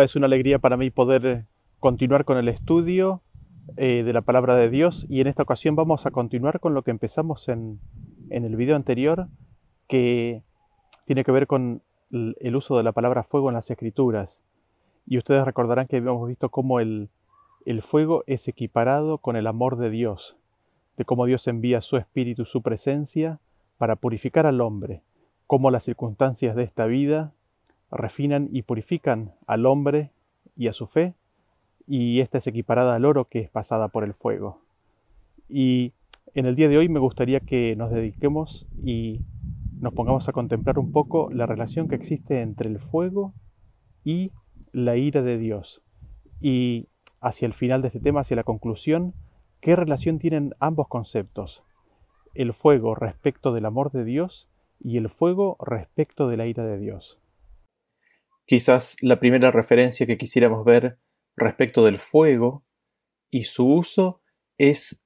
Es una alegría para mí poder continuar con el estudio eh, de la palabra de Dios y en esta ocasión vamos a continuar con lo que empezamos en, el video anterior que tiene que ver con el uso de la palabra fuego en las escrituras. Y ustedes recordarán que habíamos visto cómo el, el fuego es equiparado con el amor de Dios, de cómo Dios envía su espíritu, su presencia, para purificar al hombre, cómo las circunstancias de esta vida refinan y purifican al hombre y a su fe, y esta es equiparada al oro que es pasada por el fuego. Y en el día de hoy me gustaría que nos dediquemos y nos pongamos a contemplar un poco la relación que existe entre el fuego y la ira de Dios. Y hacia el final de este tema, hacia la conclusión, ¿qué relación tienen ambos conceptos? El fuego respecto del amor de Dios y el fuego respecto de la ira de Dios. Quizás la primera referencia que quisiéramos ver respecto del fuego y su uso es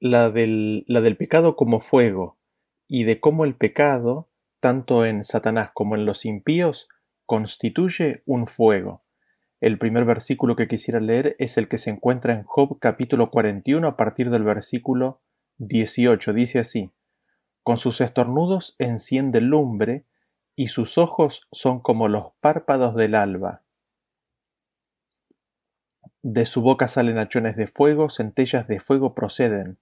la del, pecado como fuego y de cómo el pecado, tanto en Satanás como en los impíos, constituye un fuego. El primer versículo que quisiera leer es el que se encuentra en Job capítulo 41 a partir del versículo 18. Dice así, Con sus estornudos enciende lumbre y sus ojos son como los párpados del alba. De su boca salen hachones de fuego, centellas de fuego proceden.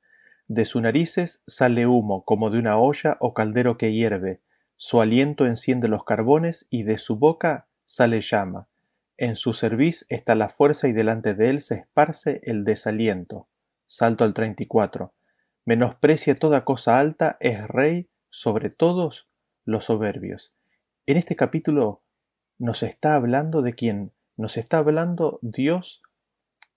De sus narices sale humo como de una olla o caldero que hierve. Su aliento enciende los carbones y de su boca sale llama. En su cerviz está la fuerza y delante de él se esparce el desaliento. Salto al 34. Menosprecia toda cosa alta, es rey sobre todos los soberbios. En este capítulo nos está hablando de quién? Nos está hablando Dios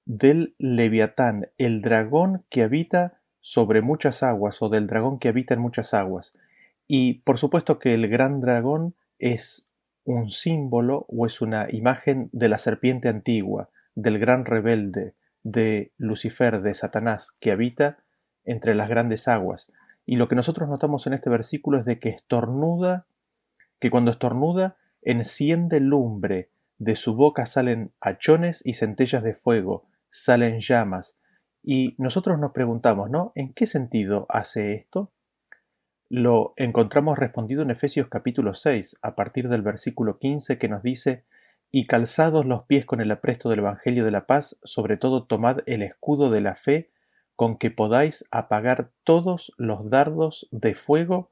del leviatán, el dragón que habita sobre muchas aguas o del dragón que habita en muchas aguas. Y por supuesto que el gran dragón es un símbolo o es una imagen de la serpiente antigua, del gran rebelde, de Lucifer, de Satanás, que habita entre las grandes aguas. Y lo que nosotros notamos en este versículo es de que estornuda que cuando estornuda enciende lumbre, de su boca salen hachones y centellas de fuego, salen llamas. Y nosotros nos preguntamos, ¿no? ¿En qué sentido hace esto? Lo encontramos respondido en Efesios capítulo 6, a partir del versículo 15 que nos dice, y calzados los pies con el apresto del Evangelio de la paz, sobre todo tomad el escudo de la fe, con que podáis apagar todos los dardos de fuego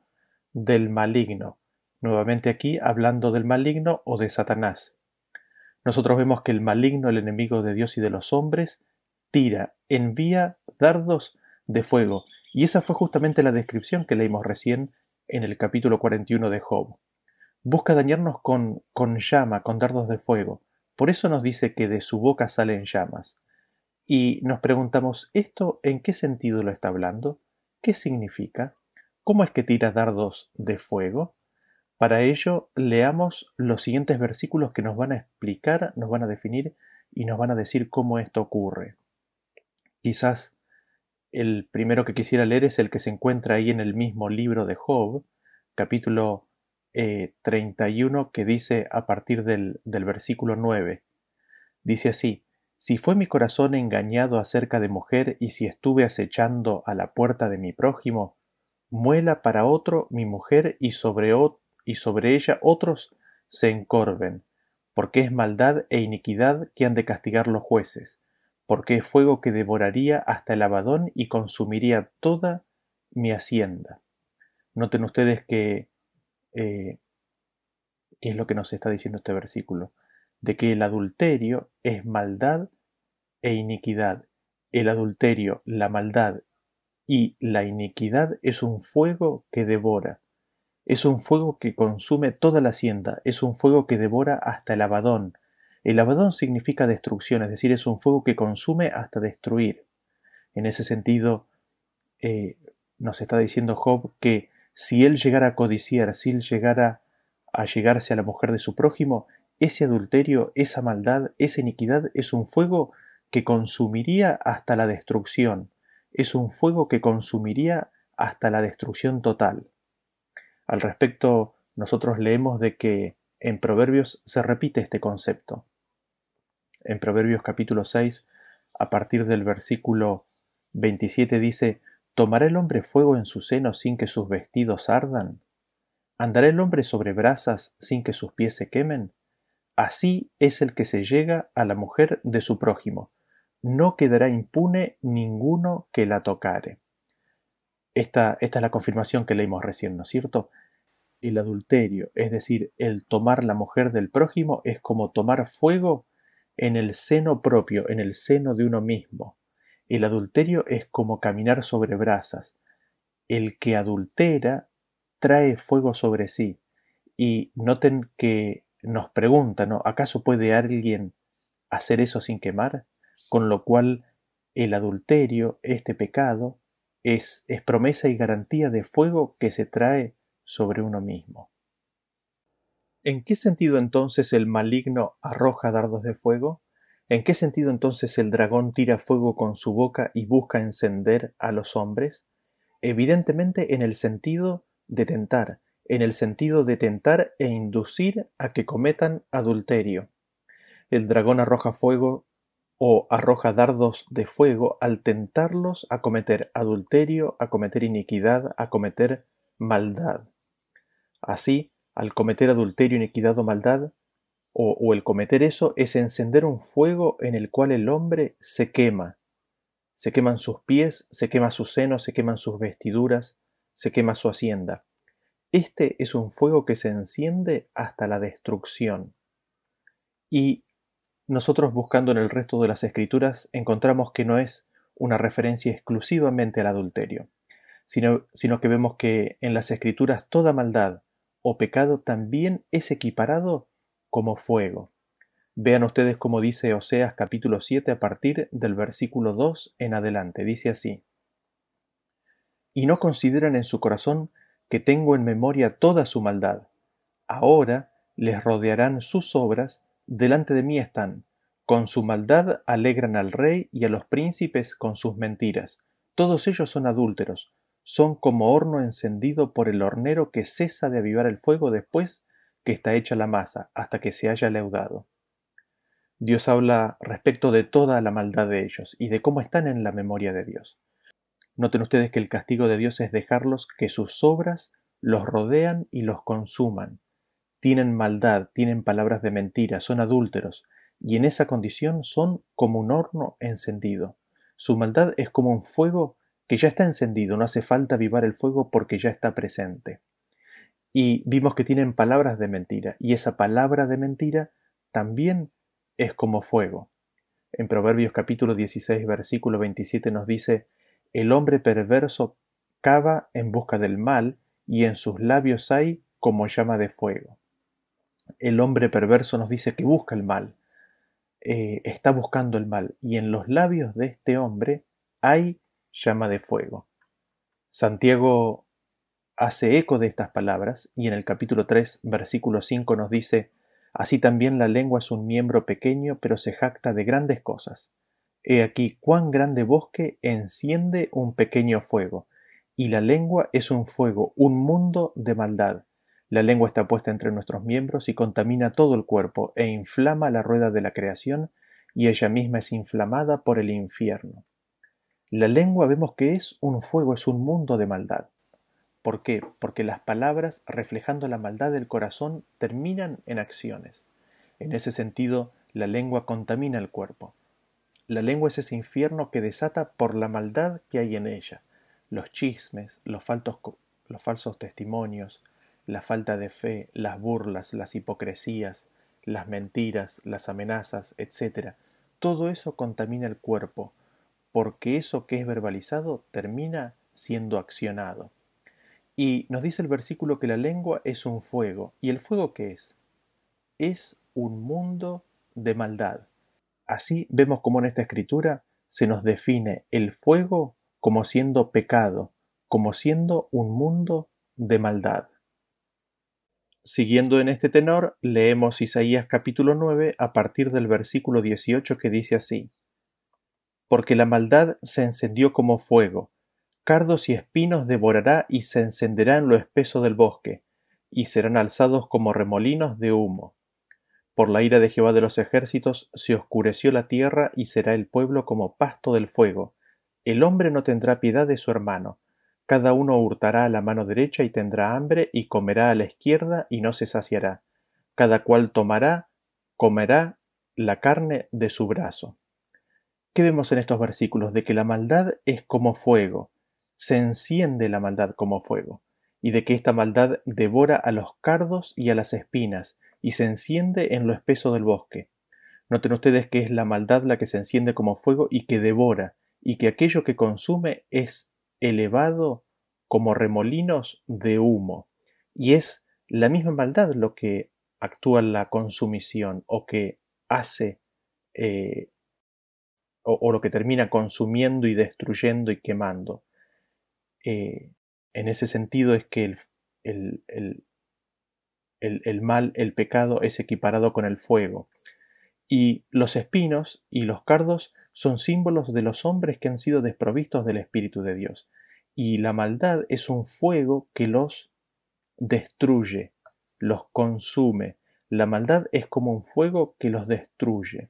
del maligno nuevamente aquí hablando del maligno o de Satanás. Nosotros vemos que el maligno, el enemigo de Dios y de los hombres, tira, envía dardos de fuego, y esa fue justamente la descripción que leímos recién en el capítulo 41 de Job. Busca dañarnos con, con llama, con dardos de fuego. Por eso nos dice que de su boca salen llamas. Y nos preguntamos, ¿esto en qué sentido lo está hablando? ¿Qué significa? ¿Cómo es que tira dardos de fuego? Para ello, leamos los siguientes versículos que nos van a explicar, nos van a definir y nos van a decir cómo esto ocurre. Quizás el primero que quisiera leer es el que se encuentra ahí en el mismo libro de Job, capítulo 31, eh, que dice a partir del, del versículo 9. Dice así, Si fue mi corazón engañado acerca de mujer y si estuve acechando a la puerta de mi prójimo, muela para otro mi mujer y sobre otro y sobre ella otros se encorven, porque es maldad e iniquidad que han de castigar los jueces, porque es fuego que devoraría hasta el abadón y consumiría toda mi hacienda. Noten ustedes que eh, qué es lo que nos está diciendo este versículo, de que el adulterio es maldad e iniquidad. El adulterio, la maldad y la iniquidad es un fuego que devora. Es un fuego que consume toda la hacienda, es un fuego que devora hasta el abadón. El abadón significa destrucción, es decir, es un fuego que consume hasta destruir. En ese sentido, eh, nos está diciendo Job que si él llegara a codiciar, si él llegara a llegarse a la mujer de su prójimo, ese adulterio, esa maldad, esa iniquidad es un fuego que consumiría hasta la destrucción, es un fuego que consumiría hasta la destrucción total. Al respecto, nosotros leemos de que en Proverbios se repite este concepto. En Proverbios capítulo 6, a partir del versículo 27 dice, ¿Tomará el hombre fuego en su seno sin que sus vestidos ardan? ¿Andará el hombre sobre brasas sin que sus pies se quemen? Así es el que se llega a la mujer de su prójimo. No quedará impune ninguno que la tocare. Esta, es la confirmación que leímos recién, ¿no es cierto? El adulterio, es decir, el tomar la mujer del prójimo, es como tomar fuego en el seno propio, en el seno de uno mismo. El adulterio es como caminar sobre brasas. El que adultera trae fuego sobre sí. Y noten que nos pregunta, ¿no? ¿Acaso puede alguien hacer eso sin quemar? Con lo cual el adulterio, este pecado, es, es promesa y garantía de fuego que se trae sobre uno mismo. ¿En qué sentido entonces el maligno arroja dardos de fuego? ¿En qué sentido entonces el dragón tira fuego con su boca y busca encender a los hombres? Evidentemente en el sentido de tentar, en el sentido de tentar e inducir a que cometan adulterio. El dragón arroja fuego o arroja dardos de fuego al tentarlos a cometer adulterio, a cometer iniquidad, a cometer maldad. Así, al cometer adulterio, iniquidad o maldad, o, el cometer eso es encender un fuego en el cual el hombre se quema. Se queman sus pies, se quema su seno, se queman sus vestiduras, se quema su hacienda. Este es un fuego que se enciende hasta la destrucción. Y nosotros buscando en el resto de las escrituras encontramos que no es una referencia exclusivamente al adulterio, sino, sino que vemos que en las escrituras toda maldad o pecado también es equiparado como fuego. Vean ustedes cómo dice Oseas capítulo 7 a partir del versículo 2 en adelante. Dice así. Y no consideran en su corazón que tengo en memoria toda su maldad. Ahora les rodearán sus obras, delante de mí están. Con su maldad alegran al rey y a los príncipes con sus mentiras. Todos ellos son adúlteros, son como horno encendido por el hornero que cesa de avivar el fuego después que está hecha la masa, hasta que se haya leudado. Dios habla respecto de toda la maldad de ellos y de cómo están en la memoria de Dios. Noten ustedes que el castigo de Dios es dejarlos que sus obras los rodean y los consuman. Tienen maldad, tienen palabras de mentira, son adúlteros, y en esa condición son como un horno encendido. Su maldad es como un fuego que ya está encendido, no hace falta avivar el fuego porque ya está presente. Y vimos que tienen palabras de mentira, y esa palabra de mentira también es como fuego. En Proverbios capítulo 16, versículo 27 nos dice, el hombre perverso cava en busca del mal, y en sus labios hay como llama de fuego. El hombre perverso nos dice que busca el mal, eh, está buscando el mal, y en los labios de este hombre hay llama de fuego. Santiago hace eco de estas palabras, y en el capítulo 3, versículo 5 nos dice, Así también la lengua es un miembro pequeño, pero se jacta de grandes cosas. He aquí cuán grande bosque enciende un pequeño fuego, y la lengua es un fuego, un mundo de maldad. La lengua está puesta entre nuestros miembros y contamina todo el cuerpo, e inflama la rueda de la creación, y ella misma es inflamada por el infierno. La lengua vemos que es un fuego, es un mundo de maldad. ¿Por qué? Porque las palabras, reflejando la maldad del corazón, terminan en acciones. En ese sentido, la lengua contamina el cuerpo. La lengua es ese infierno que desata por la maldad que hay en ella, los chismes, los, los falsos testimonios, la falta de fe, las burlas, las hipocresías, las mentiras, las amenazas, etc. Todo eso contamina el cuerpo, porque eso que es verbalizado termina siendo accionado. Y nos dice el versículo que la lengua es un fuego. ¿Y el fuego qué es? Es un mundo de maldad. Así vemos como en esta escritura se nos define el fuego como siendo pecado, como siendo un mundo de maldad. Siguiendo en este tenor, leemos Isaías capítulo 9 a partir del versículo 18 que dice así, Porque la maldad se encendió como fuego, cardos y espinos devorará y se encenderá en lo espeso del bosque, y serán alzados como remolinos de humo Por la ira de Jehová de los ejércitos se oscureció la tierra y será el pueblo como pasto del fuego. El hombre no tendrá piedad de su hermano. Cada uno hurtará a la mano derecha y tendrá hambre y comerá a la izquierda y no se saciará. Cada cual tomará, comerá la carne de su brazo. ¿Qué vemos en estos versículos? De que la maldad es como fuego, se enciende la maldad como fuego, y de que esta maldad devora a los cardos y a las espinas, y se enciende en lo espeso del bosque. Noten ustedes que es la maldad la que se enciende como fuego y que devora, y que aquello que consume es elevado como remolinos de humo. Y es la misma maldad lo que actúa en la consumición o que hace eh, o, lo que termina consumiendo y destruyendo y quemando. Eh, en ese sentido es que el, el, mal, el pecado es equiparado con el fuego. Y los espinos y los cardos son símbolos de los hombres que han sido desprovistos del Espíritu de Dios. Y la maldad es un fuego que los destruye, los consume. La maldad es como un fuego que los destruye.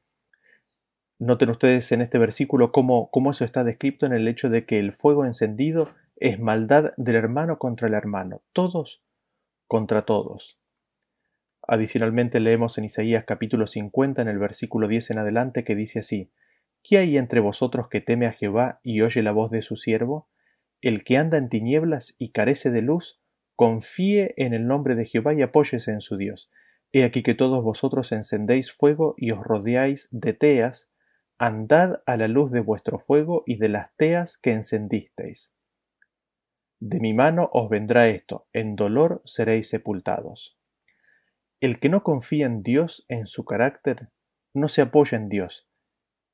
Noten ustedes en este versículo cómo, cómo eso está descrito en el hecho de que el fuego encendido es maldad del hermano contra el hermano, todos contra todos. Adicionalmente leemos en Isaías capítulo 50 en el versículo 10 en adelante que dice así, ¿Qué hay entre vosotros que teme a Jehová y oye la voz de su siervo? El que anda en tinieblas y carece de luz, confíe en el nombre de Jehová y apóyese en su Dios. He aquí que todos vosotros encendéis fuego y os rodeáis de teas, andad a la luz de vuestro fuego y de las teas que encendisteis. De mi mano os vendrá esto, en dolor seréis sepultados. El que no confía en Dios en su carácter, no se apoya en Dios,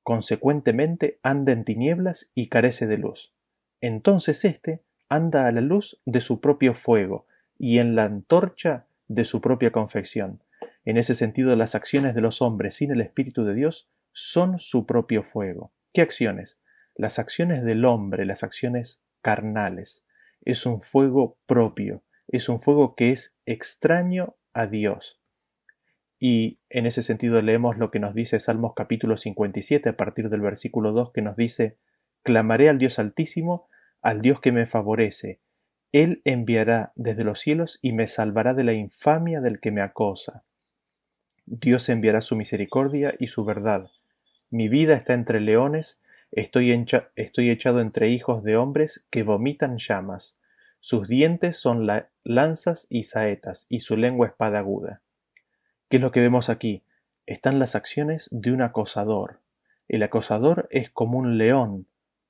consecuentemente anda en tinieblas y carece de luz. Entonces éste anda a la luz de su propio fuego y en la antorcha de su propia confección. En ese sentido, las acciones de los hombres sin el Espíritu de Dios son su propio fuego. ¿Qué acciones? Las acciones del hombre, las acciones carnales. Es un fuego propio, es un fuego que es extraño a Dios. Y en ese sentido leemos lo que nos dice Salmos capítulo 57 a partir del versículo 2 que nos dice, Clamaré al Dios altísimo, al Dios que me favorece. Él enviará desde los cielos y me salvará de la infamia del que me acosa. Dios enviará su misericordia y su verdad. Mi vida está entre leones, estoy, estoy echado entre hijos de hombres que vomitan llamas. Sus dientes son lanzas y saetas, y su lengua espada aguda. ¿Qué es lo que vemos aquí? Están las acciones de un acosador. El acosador es como un león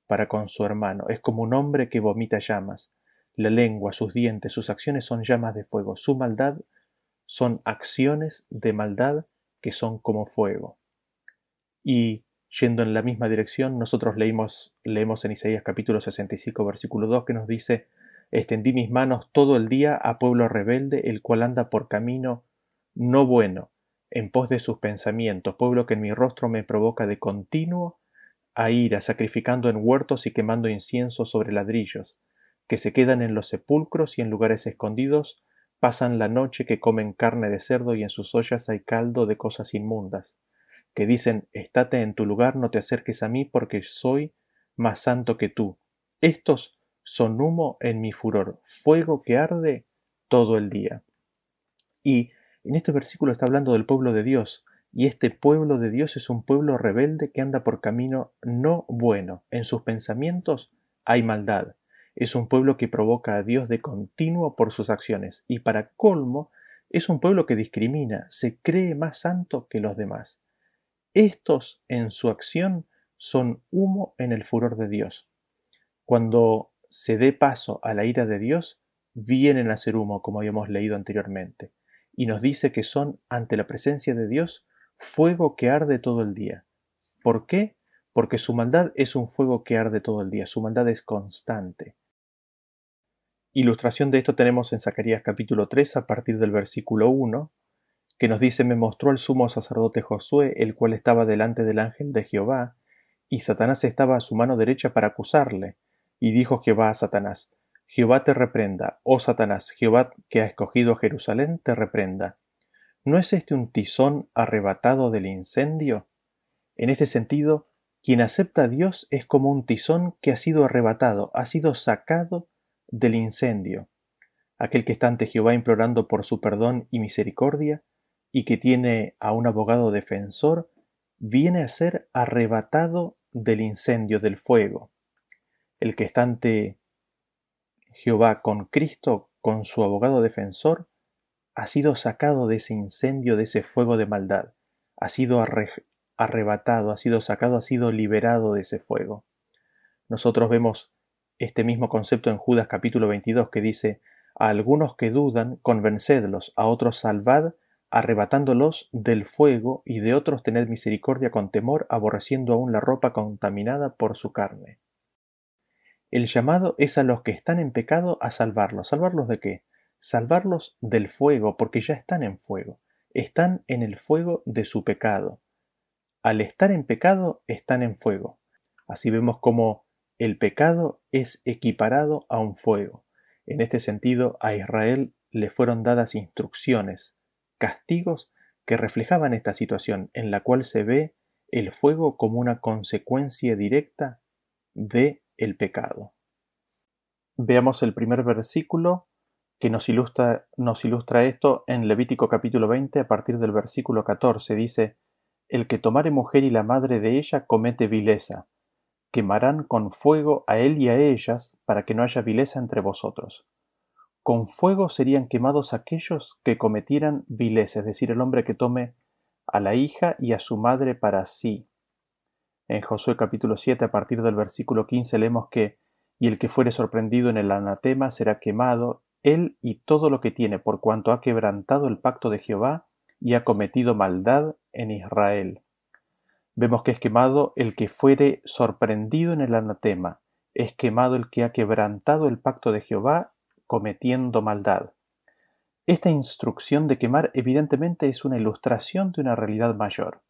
para con su hermano, es como un hombre que vomita llamas. La lengua, sus dientes, sus acciones son llamas de fuego. Su maldad son acciones de maldad que son como fuego. Y yendo en la misma dirección, nosotros leímos, leemos en Isaías capítulo 65, versículo 2, que nos dice, Extendí mis manos todo el día a pueblo rebelde, el cual anda por camino no bueno, en pos de sus pensamientos, pueblo que en mi rostro me provoca de continuo a ira, sacrificando en huertos y quemando incienso sobre ladrillos, que se quedan en los sepulcros y en lugares escondidos, pasan la noche que comen carne de cerdo y en sus ollas hay caldo de cosas inmundas, que dicen, estate en tu lugar, no te acerques a mí, porque soy más santo que tú. Estos son humo en mi furor, fuego que arde todo el día. Y en este versículo está hablando del pueblo de Dios, y este pueblo de Dios es un pueblo rebelde que anda por camino no bueno. En sus pensamientos hay maldad. Es un pueblo que provoca a Dios de continuo por sus acciones, y para colmo, es un pueblo que discrimina, se cree más santo que los demás. Estos en su acción son humo en el furor de Dios. Cuando se dé paso a la ira de Dios, vienen a ser humo, como habíamos leído anteriormente, y nos dice que son, ante la presencia de Dios, fuego que arde todo el día. ¿Por qué? Porque su maldad es un fuego que arde todo el día, su maldad es constante. Ilustración de esto tenemos en Zacarías capítulo 3 a partir del versículo 1, que nos dice me mostró el sumo sacerdote Josué, el cual estaba delante del ángel de Jehová, y Satanás estaba a su mano derecha para acusarle, y dijo Jehová a Satanás, Jehová te reprenda, oh Satanás, Jehová que ha escogido Jerusalén te reprenda. ¿no es este un tizón arrebatado del incendio? En este sentido, quien acepta a Dios es como un tizón que ha sido arrebatado, ha sido sacado del incendio. Aquel que está ante Jehová implorando por su perdón y misericordia, y que tiene a un abogado defensor, viene a ser arrebatado del incendio del fuego. El que está ante Jehová con Cristo, con su abogado defensor, ha sido sacado de ese incendio, de ese fuego de maldad, ha sido arrebatado, ha sido sacado, ha sido liberado de ese fuego. Nosotros vemos este mismo concepto en Judas capítulo 22 que dice, a algunos que dudan, convencedlos, a otros salvad, arrebatándolos del fuego, y de otros tened misericordia con temor, aborreciendo aún la ropa contaminada por su carne. El llamado es a los que están en pecado a salvarlos. ¿Salvarlos de qué? Salvarlos del fuego, porque ya están en fuego. Están en el fuego de su pecado. Al estar en pecado, están en fuego. Así vemos cómo el pecado es equiparado a un fuego. En este sentido, a Israel le fueron dadas instrucciones, castigos que reflejaban esta situación en la cual se ve el fuego como una consecuencia directa de el pecado. Veamos el primer versículo que nos ilustra, nos ilustra esto en Levítico capítulo 20 a partir del versículo 14. Dice, El que tomare mujer y la madre de ella comete vileza. Quemarán con fuego a él y a ellas para que no haya vileza entre vosotros. Con fuego serían quemados aquellos que cometieran vileza, es decir, el hombre que tome a la hija y a su madre para sí, en Josué capítulo 7 a partir del versículo 15 leemos que y el que fuere sorprendido en el anatema será quemado, él y todo lo que tiene, por cuanto ha quebrantado el pacto de Jehová y ha cometido maldad en Israel. Vemos que es quemado el que fuere sorprendido en el anatema, es quemado el que ha quebrantado el pacto de Jehová cometiendo maldad. Esta instrucción de quemar evidentemente es una ilustración de una realidad mayor.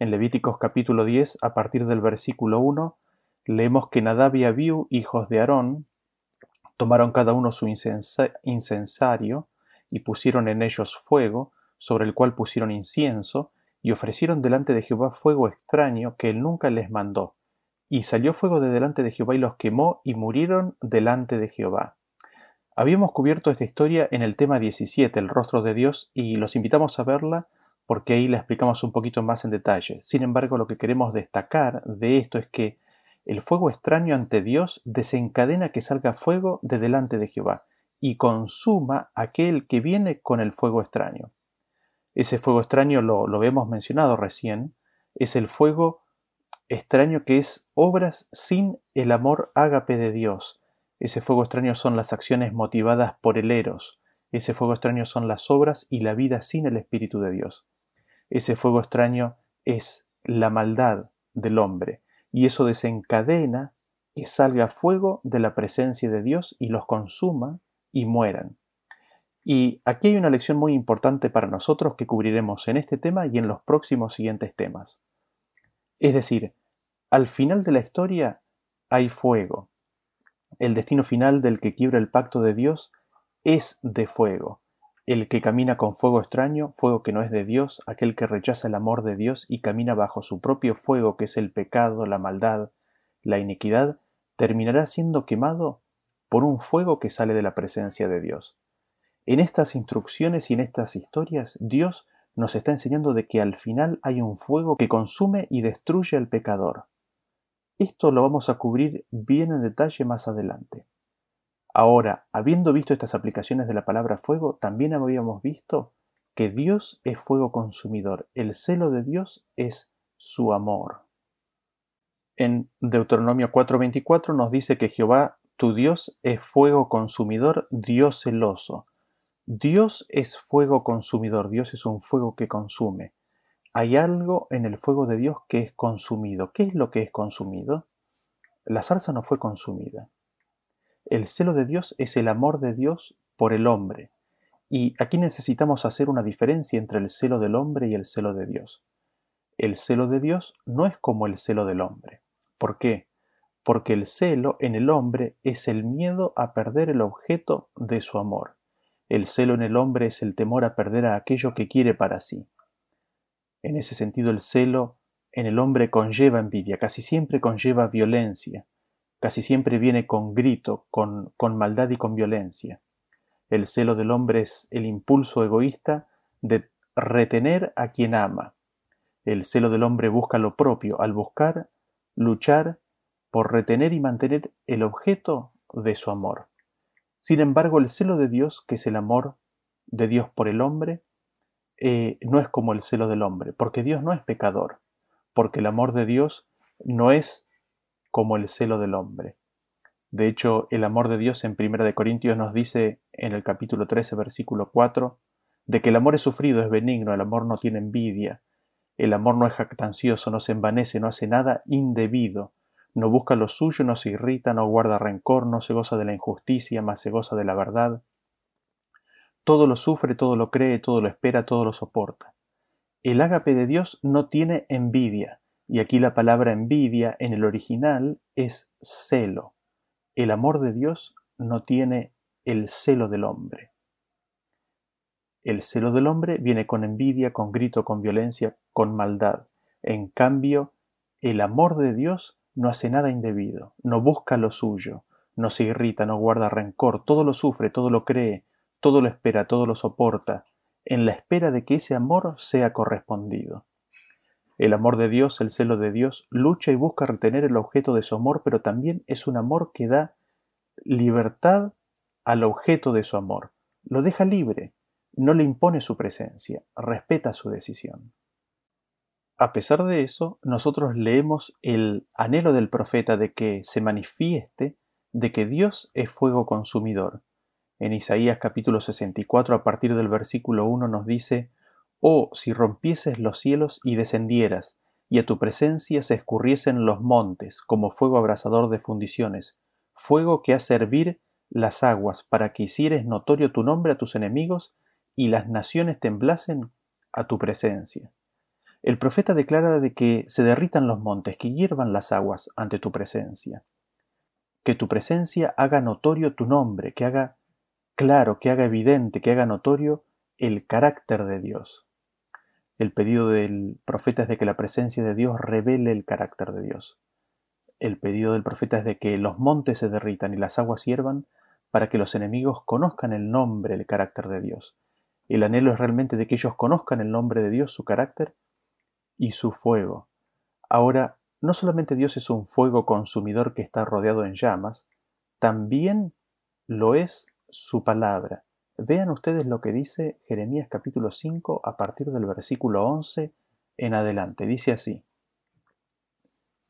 En Levíticos capítulo 10, a partir del versículo 1, leemos que Nadab y Abiú, hijos de Aarón, tomaron cada uno su incensario y pusieron en ellos fuego, sobre el cual pusieron incienso, y ofrecieron delante de Jehová fuego extraño que él nunca les mandó. Y salió fuego de delante de Jehová y los quemó y murieron delante de Jehová. Habíamos cubierto esta historia en el tema 17, el rostro de Dios, y los invitamos a verla porque ahí la explicamos un poquito más en detalle. Sin embargo, lo que queremos destacar de esto es que el fuego extraño ante Dios desencadena que salga fuego de delante de Jehová y consuma aquel que viene con el fuego extraño. Ese fuego extraño lo, hemos mencionado recién, es el fuego extraño que es obras sin el amor ágape de Dios. Ese fuego extraño son las acciones motivadas por el eros. Ese fuego extraño son las obras y la vida sin el Espíritu de Dios. Ese fuego extraño es la maldad del hombre y eso desencadena que salga fuego de la presencia de Dios y los consuma y mueran. Y aquí hay una lección muy importante para nosotros que cubriremos en este tema y en los próximos siguientes temas. Es decir, al final de la historia hay fuego. El destino final del que quiebra el pacto de Dios es de fuego. El que camina con fuego extraño, fuego que no es de Dios, aquel que rechaza el amor de Dios y camina bajo su propio fuego, que es el pecado, la maldad, la iniquidad, terminará siendo quemado por un fuego que sale de la presencia de Dios. En estas instrucciones y en estas historias, Dios nos está enseñando de que al final hay un fuego que consume y destruye al pecador. Esto lo vamos a cubrir bien en detalle más adelante. Ahora, habiendo visto estas aplicaciones de la palabra fuego, también habíamos visto que Dios es fuego consumidor. El celo de Dios es su amor. En Deuteronomio 4:24 nos dice que Jehová, tu Dios, es fuego consumidor, Dios celoso. Dios es fuego consumidor, Dios es un fuego que consume. Hay algo en el fuego de Dios que es consumido. ¿Qué es lo que es consumido? La zarza no fue consumida. El celo de Dios es el amor de Dios por el hombre. Y aquí necesitamos hacer una diferencia entre el celo del hombre y el celo de Dios. El celo de Dios no es como el celo del hombre. ¿Por qué? Porque el celo en el hombre es el miedo a perder el objeto de su amor. El celo en el hombre es el temor a perder a aquello que quiere para sí. En ese sentido, el celo en el hombre conlleva envidia, casi siempre conlleva violencia, casi siempre viene con grito, con, con maldad y con violencia. El celo del hombre es el impulso egoísta de retener a quien ama. El celo del hombre busca lo propio, al buscar, luchar por retener y mantener el objeto de su amor. Sin embargo, el celo de Dios, que es el amor de Dios por el hombre, eh, no es como el celo del hombre, porque Dios no es pecador, porque el amor de Dios no es como el celo del hombre. De hecho, el amor de Dios en 1 Corintios nos dice en el capítulo 13, versículo 4, de que el amor es sufrido, es benigno, el amor no tiene envidia, el amor no es jactancioso, no se envanece, no hace nada indebido, no busca lo suyo, no se irrita, no guarda rencor, no se goza de la injusticia, más se goza de la verdad. Todo lo sufre, todo lo cree, todo lo espera, todo lo soporta. El ágape de Dios no tiene envidia, y aquí la palabra envidia en el original es celo. El amor de Dios no tiene el celo del hombre. El celo del hombre viene con envidia, con grito, con violencia, con maldad. En cambio, el amor de Dios no hace nada indebido, no busca lo suyo, no se irrita, no guarda rencor, todo lo sufre, todo lo cree, todo lo espera, todo lo soporta, en la espera de que ese amor sea correspondido. El amor de Dios, el celo de Dios, lucha y busca retener el objeto de su amor, pero también es un amor que da libertad al objeto de su amor. Lo deja libre, no le impone su presencia, respeta su decisión. A pesar de eso, nosotros leemos el anhelo del profeta de que se manifieste de que Dios es fuego consumidor. En Isaías capítulo 64 a partir del versículo 1 nos dice, Oh, si rompieses los cielos y descendieras, y a tu presencia se escurriesen los montes como fuego abrasador de fundiciones, fuego que hace hervir las aguas para que hicieres notorio tu nombre a tus enemigos y las naciones temblasen a tu presencia. El profeta declara de que se derritan los montes, que hiervan las aguas ante tu presencia. Que tu presencia haga notorio tu nombre, que haga claro, que haga evidente, que haga notorio el carácter de Dios. El pedido del profeta es de que la presencia de Dios revele el carácter de Dios. El pedido del profeta es de que los montes se derritan y las aguas hiervan para que los enemigos conozcan el nombre, el carácter de Dios. El anhelo es realmente de que ellos conozcan el nombre de Dios, su carácter, y su fuego. Ahora, no solamente Dios es un fuego consumidor que está rodeado en llamas, también lo es su palabra. Vean ustedes lo que dice Jeremías capítulo 5 a partir del versículo 11 en adelante. Dice así,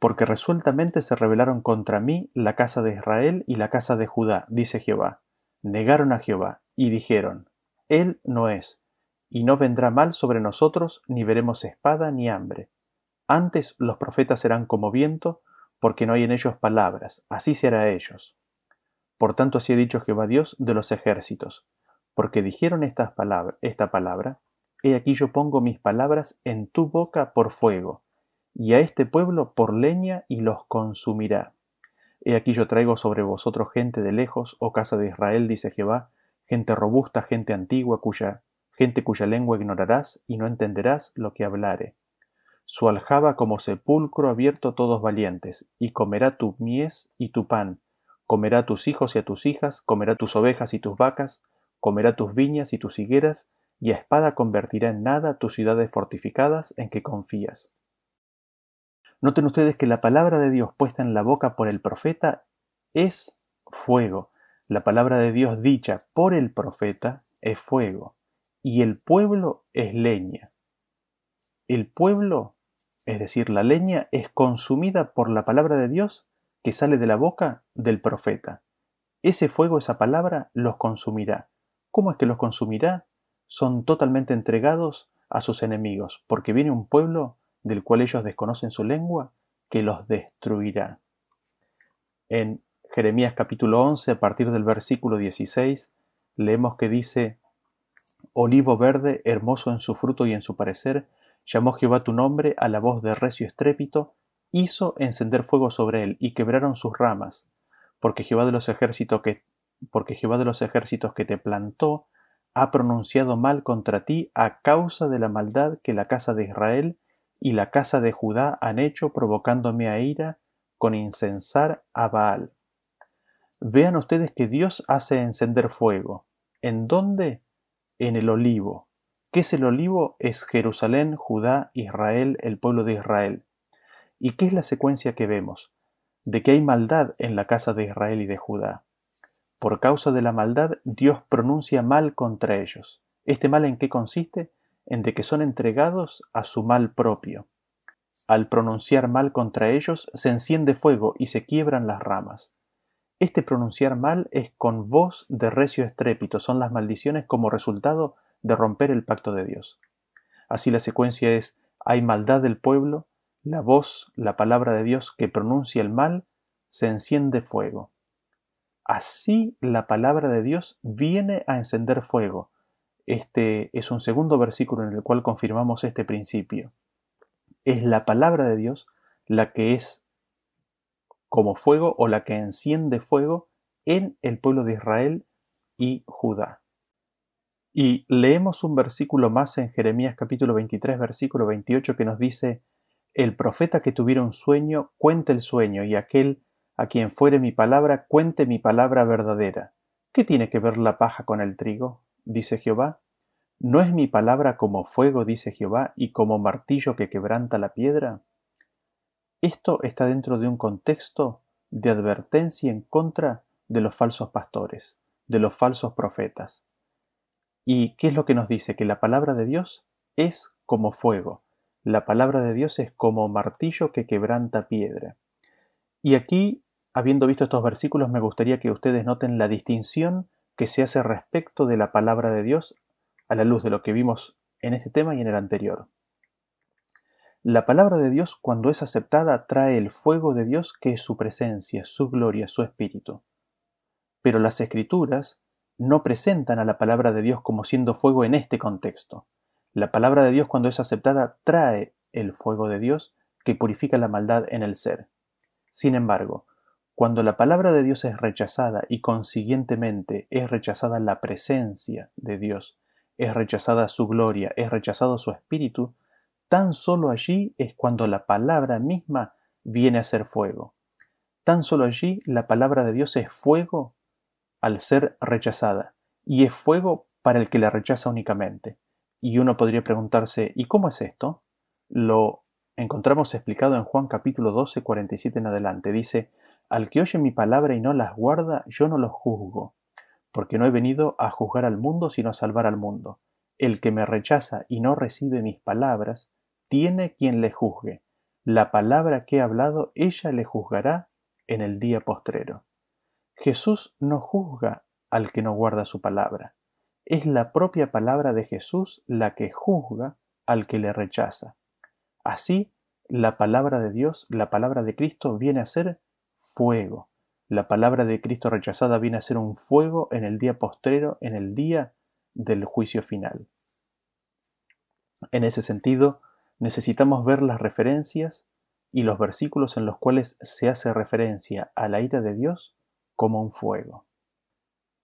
Porque resueltamente se rebelaron contra mí la casa de Israel y la casa de Judá, dice Jehová. Negaron a Jehová y dijeron, Él no es, y no vendrá mal sobre nosotros, ni veremos espada ni hambre. Antes los profetas serán como viento, porque no hay en ellos palabras, así será ellos. Por tanto así ha dicho Jehová Dios de los ejércitos, porque dijeron estas palabras, esta palabra, he aquí yo pongo mis palabras en tu boca por fuego, y a este pueblo por leña y los consumirá. He aquí yo traigo sobre vosotros gente de lejos, oh casa de Israel, dice Jehová, gente robusta, gente antigua, cuya gente cuya lengua ignorarás y no entenderás lo que hablare. Su aljaba como sepulcro abierto todos valientes, y comerá tu mies y tu pan, comerá tus hijos y a tus hijas, comerá tus ovejas y tus vacas, comerá tus viñas y tus higueras, y a espada convertirá en nada tus ciudades fortificadas en que confías. Noten ustedes que la palabra de Dios puesta en la boca por el profeta es fuego. La palabra de Dios dicha por el profeta es fuego y el pueblo es leña. El pueblo, es decir, la leña, es consumida por la palabra de Dios que sale de la boca del profeta. Ese fuego, esa palabra, los consumirá. ¿Cómo es que los consumirá? Son totalmente entregados a sus enemigos, porque viene un pueblo del cual ellos desconocen su lengua, que los destruirá. En Jeremías capítulo 11, a partir del versículo 16, leemos que dice, Olivo verde, hermoso en su fruto y en su parecer, llamó Jehová tu nombre a la voz de recio estrépito, hizo encender fuego sobre él, y quebraron sus ramas, porque Jehová de los ejércitos que, porque Jehová de los ejércitos que te plantó, ha pronunciado mal contra ti a causa de la maldad que la casa de Israel y la casa de Judá han hecho provocándome a ira con incensar a Baal. Vean ustedes que Dios hace encender fuego. ¿En dónde? En el olivo. ¿Qué es el olivo? Es Jerusalén, Judá, Israel, el pueblo de Israel. ¿Y qué es la secuencia que vemos? De que hay maldad en la casa de Israel y de Judá. Por causa de la maldad, Dios pronuncia mal contra ellos. ¿Este mal en qué consiste? En de que son entregados a su mal propio. Al pronunciar mal contra ellos, se enciende fuego y se quiebran las ramas. Este pronunciar mal es con voz de recio estrépito, son las maldiciones como resultado de romper el pacto de Dios. Así la secuencia es, hay maldad del pueblo, la voz, la palabra de Dios que pronuncia el mal, se enciende fuego. Así la palabra de Dios viene a encender fuego. Este es un segundo versículo en el cual confirmamos este principio. Es la palabra de Dios la que es como fuego o la que enciende fuego en el pueblo de Israel y Judá. Y leemos un versículo más en Jeremías capítulo 23, versículo 28 que nos dice, El profeta que tuviera un sueño, cuente el sueño, y aquel a quien fuere mi palabra, cuente mi palabra verdadera. ¿Qué tiene que ver la paja con el trigo? dice Jehová. ¿No es mi palabra como fuego, dice Jehová, y como martillo que quebranta la piedra? Esto está dentro de un contexto de advertencia en contra de los falsos pastores, de los falsos profetas. ¿Y qué es lo que nos dice? Que la palabra de Dios es como fuego. La palabra de Dios es como martillo que quebranta piedra. Y aquí Habiendo visto estos versículos, me gustaría que ustedes noten la distinción que se hace respecto de la palabra de Dios a la luz de lo que vimos en este tema y en el anterior. La palabra de Dios, cuando es aceptada, trae el fuego de Dios que es su presencia, su gloria, su espíritu. Pero las escrituras no presentan a la palabra de Dios como siendo fuego en este contexto. La palabra de Dios, cuando es aceptada, trae el fuego de Dios que purifica la maldad en el ser. Sin embargo, cuando la palabra de Dios es rechazada y consiguientemente es rechazada la presencia de Dios, es rechazada su gloria, es rechazado su espíritu, tan solo allí es cuando la palabra misma viene a ser fuego. Tan solo allí la palabra de Dios es fuego al ser rechazada, y es fuego para el que la rechaza únicamente. Y uno podría preguntarse, ¿y cómo es esto? Lo encontramos explicado en Juan capítulo 12, 47 en adelante. Dice, al que oye mi palabra y no las guarda, yo no lo juzgo, porque no he venido a juzgar al mundo, sino a salvar al mundo. El que me rechaza y no recibe mis palabras, tiene quien le juzgue. La palabra que he hablado, ella le juzgará en el día postrero. Jesús no juzga al que no guarda su palabra. Es la propia palabra de Jesús la que juzga al que le rechaza. Así, la palabra de Dios, la palabra de Cristo, viene a ser fuego. La palabra de Cristo rechazada viene a ser un fuego en el día postrero, en el día del juicio final. En ese sentido, necesitamos ver las referencias y los versículos en los cuales se hace referencia a la ira de Dios como un fuego.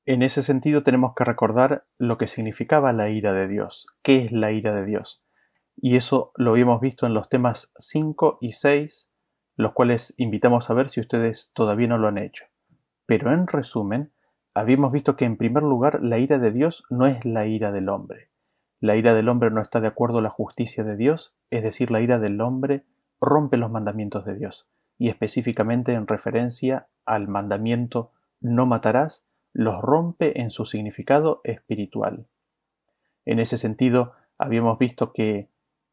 En ese sentido tenemos que recordar lo que significaba la ira de Dios, qué es la ira de Dios. Y eso lo habíamos visto en los temas 5 y 6 los cuales invitamos a ver si ustedes todavía no lo han hecho. Pero en resumen, habíamos visto que en primer lugar la ira de Dios no es la ira del hombre. La ira del hombre no está de acuerdo a la justicia de Dios, es decir, la ira del hombre rompe los mandamientos de Dios, y específicamente en referencia al mandamiento no matarás, los rompe en su significado espiritual. En ese sentido, habíamos visto que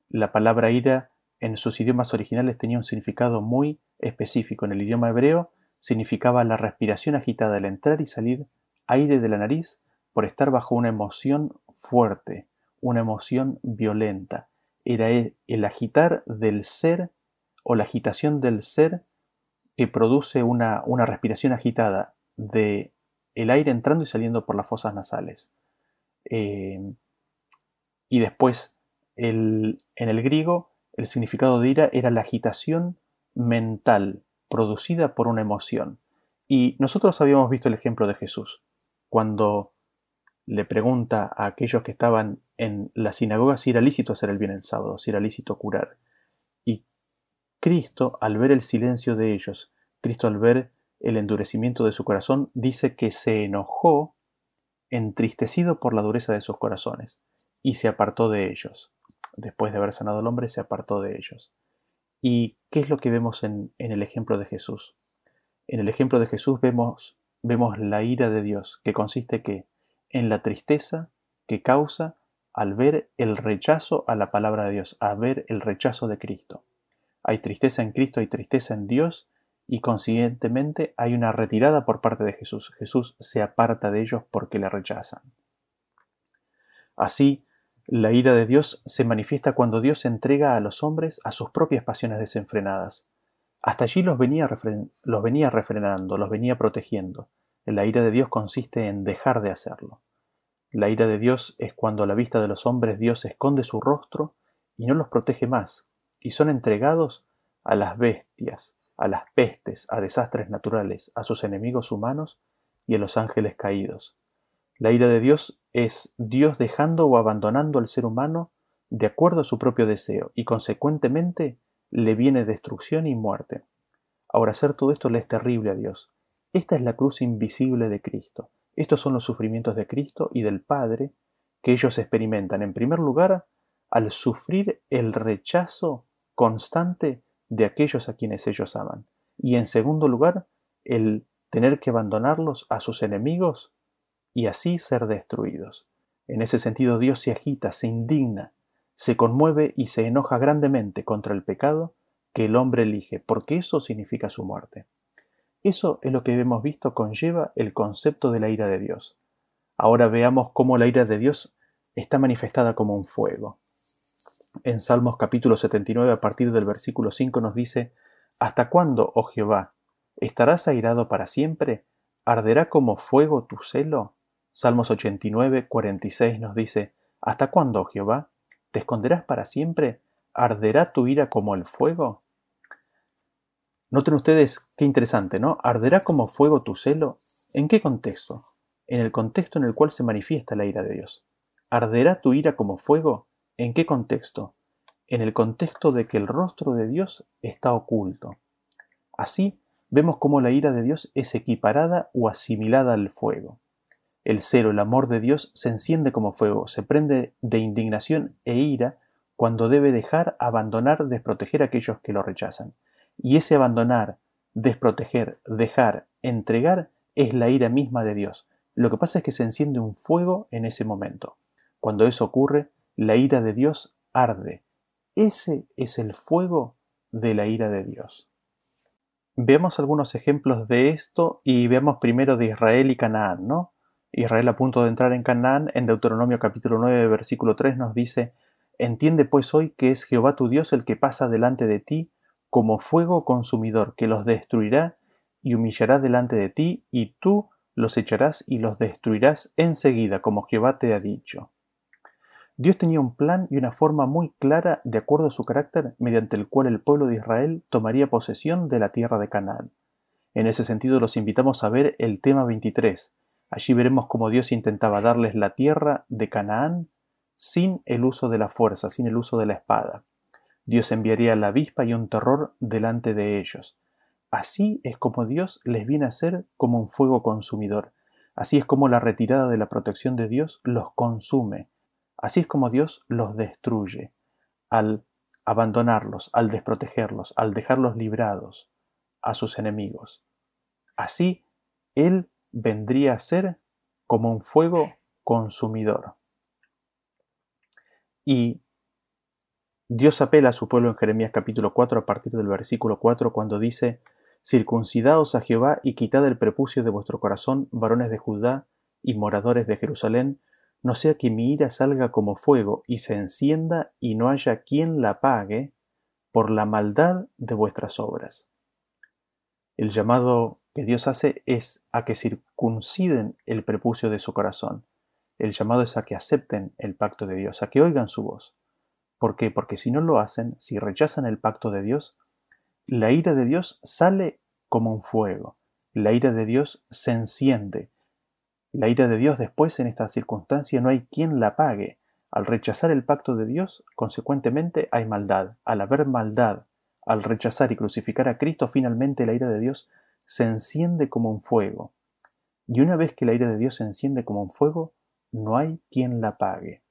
la palabra ira en sus idiomas originales tenía un significado muy específico. En el idioma hebreo significaba la respiración agitada, el entrar y salir aire de la nariz por estar bajo una emoción fuerte, una emoción violenta. Era el agitar del ser o la agitación del ser que produce una, una respiración agitada de el aire entrando y saliendo por las fosas nasales. Eh, y después en el griego el significado de ira era la agitación mental producida por una emoción. Y nosotros habíamos visto el ejemplo de Jesús, cuando le pregunta a aquellos que estaban en la sinagoga si era lícito hacer el bien el sábado, si era lícito curar. Y Cristo, al ver el silencio de ellos, Cristo al ver el endurecimiento de su corazón, dice que se enojó, entristecido por la dureza de sus corazones, y se apartó de ellos. Después de haber sanado al hombre, se apartó de ellos. ¿Y qué es lo que vemos en, en el ejemplo de Jesús? En el ejemplo de Jesús vemos, vemos la ira de Dios, que consiste que en la tristeza que causa al ver el rechazo a la palabra de Dios, a ver el rechazo de Cristo. Hay tristeza en Cristo, hay tristeza en Dios y consiguientemente hay una retirada por parte de Jesús. Jesús se aparta de ellos porque le rechazan. Así, la ira de Dios se manifiesta cuando Dios entrega a los hombres a sus propias pasiones desenfrenadas. Hasta allí los venía, los venía refrenando, los venía protegiendo. La ira de Dios consiste en dejar de hacerlo. La ira de Dios es cuando a la vista de los hombres Dios esconde su rostro y no los protege más, y son entregados a las bestias, a las pestes, a desastres naturales, a sus enemigos humanos y a los ángeles caídos. La ira de Dios es Dios dejando o abandonando al ser humano de acuerdo a su propio deseo y consecuentemente le viene destrucción y muerte. Ahora hacer todo esto le es terrible a Dios. Esta es la cruz invisible de Cristo. Estos son los sufrimientos de Cristo y del Padre que ellos experimentan, en primer lugar, al sufrir el rechazo constante de aquellos a quienes ellos aman. Y en segundo lugar, el tener que abandonarlos a sus enemigos y así ser destruidos. En ese sentido Dios se agita, se indigna, se conmueve y se enoja grandemente contra el pecado que el hombre elige, porque eso significa su muerte. Eso es lo que hemos visto conlleva el concepto de la ira de Dios. Ahora veamos cómo la ira de Dios está manifestada como un fuego en Salmos capítulo 79 a partir del versículo 5 nos dice, ¿Hasta cuándo, oh Jehová? ¿Estarás airado para siempre? ¿Arderá como fuego tu celo? Salmos 89, 46 nos dice, ¿Hasta cuándo, Jehová? ¿Te esconderás para siempre? ¿Arderá tu ira como el fuego? Noten ustedes qué interesante, ¿no? ¿Arderá como fuego tu celo? ¿En qué contexto? En el contexto en el cual se manifiesta la ira de Dios. ¿Arderá tu ira como fuego? ¿En qué contexto? En el contexto de que el rostro de Dios está oculto. Así vemos cómo la ira de Dios es equiparada o asimilada al fuego. El celo, el amor de Dios se enciende como fuego, se prende de indignación e ira cuando debe dejar, abandonar, desproteger a aquellos que lo rechazan. Y ese abandonar, desproteger, dejar, entregar es la ira misma de Dios. Lo que pasa es que se enciende un fuego en ese momento. Cuando eso ocurre, la ira de Dios arde. Ese es el fuego de la ira de Dios. Veamos algunos ejemplos de esto y veamos primero de Israel y Canaán, ¿no? Israel a punto de entrar en Canaán, en Deuteronomio capítulo 9, versículo 3 nos dice, Entiende pues hoy que es Jehová tu Dios el que pasa delante de ti como fuego consumidor, que los destruirá y humillará delante de ti, y tú los echarás y los destruirás enseguida, como Jehová te ha dicho. Dios tenía un plan y una forma muy clara de acuerdo a su carácter mediante el cual el pueblo de Israel tomaría posesión de la tierra de Canaán. En ese sentido los invitamos a ver el tema 23. Allí veremos cómo Dios intentaba darles la tierra de Canaán sin el uso de la fuerza, sin el uso de la espada. Dios enviaría la avispa y un terror delante de ellos. Así es como Dios les viene a ser como un fuego consumidor. Así es como la retirada de la protección de Dios los consume, Así es como Dios los destruye, al abandonarlos, al desprotegerlos, al dejarlos librados a sus enemigos. Así Él vendría a ser como un fuego consumidor. Y Dios apela a su pueblo en Jeremías capítulo 4 a partir del versículo 4 cuando dice, Circuncidaos a Jehová y quitad el prepucio de vuestro corazón, varones de Judá y moradores de Jerusalén, no sea que mi ira salga como fuego y se encienda y no haya quien la pague por la maldad de vuestras obras. El llamado que Dios hace es a que circunciden el prepucio de su corazón. El llamado es a que acepten el pacto de Dios, a que oigan su voz. ¿Por qué? Porque si no lo hacen, si rechazan el pacto de Dios, la ira de Dios sale como un fuego. La ira de Dios se enciende La ira de Dios después en esta circunstancia no hay quien la pague. Al rechazar el pacto de Dios, consecuentemente hay maldad. Al haber maldad, al rechazar y crucificar a Cristo, finalmente la ira de Dios se enciende como un fuego. Y una vez que la ira de Dios se enciende como un fuego, no hay quien la pague.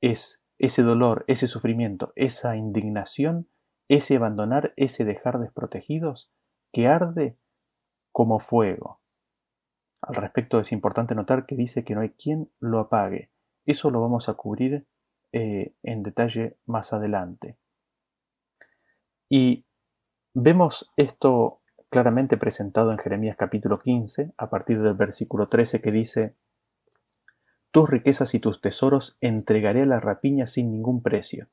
Es ese dolor, ese sufrimiento, esa indignación, ese abandonar, ese dejar desprotegidos, que arde como fuego. Al respecto es importante notar que dice que no hay quien lo apague. Eso lo vamos a cubrir eh, en detalle más adelante. Y vemos esto claramente presentado en Jeremías capítulo 15, a partir del versículo 13 que dice, Tus riquezas y tus tesoros entregaré a la rapiña sin ningún precio,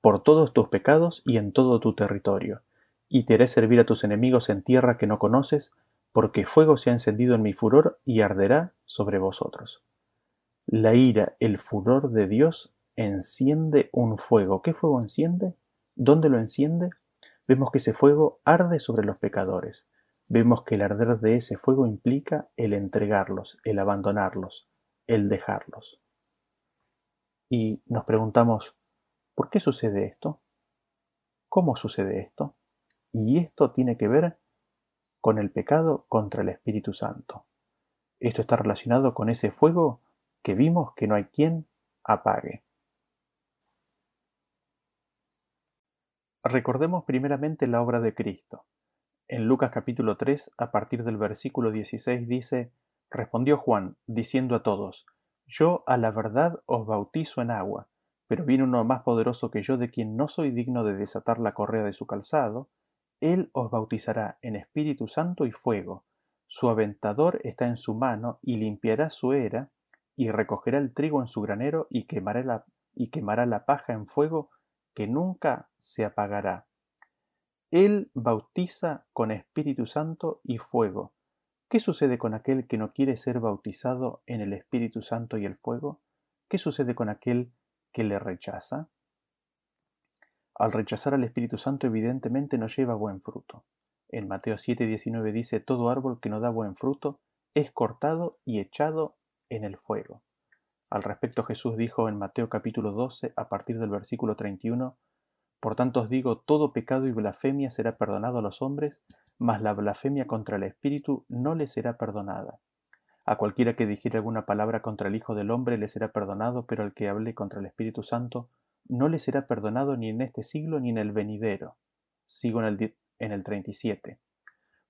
por todos tus pecados y en todo tu territorio, y te haré servir a tus enemigos en tierra que no conoces, porque fuego se ha encendido en mi furor y arderá sobre vosotros. La ira, el furor de Dios enciende un fuego. ¿Qué fuego enciende? ¿Dónde lo enciende? Vemos que ese fuego arde sobre los pecadores. Vemos que el arder de ese fuego implica el entregarlos, el abandonarlos, el dejarlos. Y nos preguntamos, ¿por qué sucede esto? ¿Cómo sucede esto? Y esto tiene que ver con el pecado contra el Espíritu Santo. Esto está relacionado con ese fuego que vimos que no hay quien apague. Recordemos primeramente la obra de Cristo. En Lucas capítulo 3, a partir del versículo 16 dice, Respondió Juan, diciendo a todos, Yo a la verdad os bautizo en agua, pero viene uno más poderoso que yo de quien no soy digno de desatar la correa de su calzado, él os bautizará en Espíritu Santo y fuego. Su aventador está en su mano y limpiará su era y recogerá el trigo en su granero y quemará la, y quemará la paja en fuego que nunca se apagará. Él bautiza con Espíritu Santo y fuego. ¿Qué sucede con aquel que no quiere ser bautizado en el Espíritu Santo y el fuego? ¿Qué sucede con aquel que le rechaza? Al rechazar al Espíritu Santo evidentemente no lleva buen fruto. En Mateo 7:19 dice, todo árbol que no da buen fruto es cortado y echado en el fuego. Al respecto Jesús dijo en Mateo capítulo 12 a partir del versículo 31, Por tanto os digo, todo pecado y blasfemia será perdonado a los hombres, mas la blasfemia contra el Espíritu no le será perdonada. A cualquiera que dijere alguna palabra contra el Hijo del Hombre le será perdonado, pero al que hable contra el Espíritu Santo no le será perdonado ni en este siglo ni en el venidero. Sigo en el, en el 37.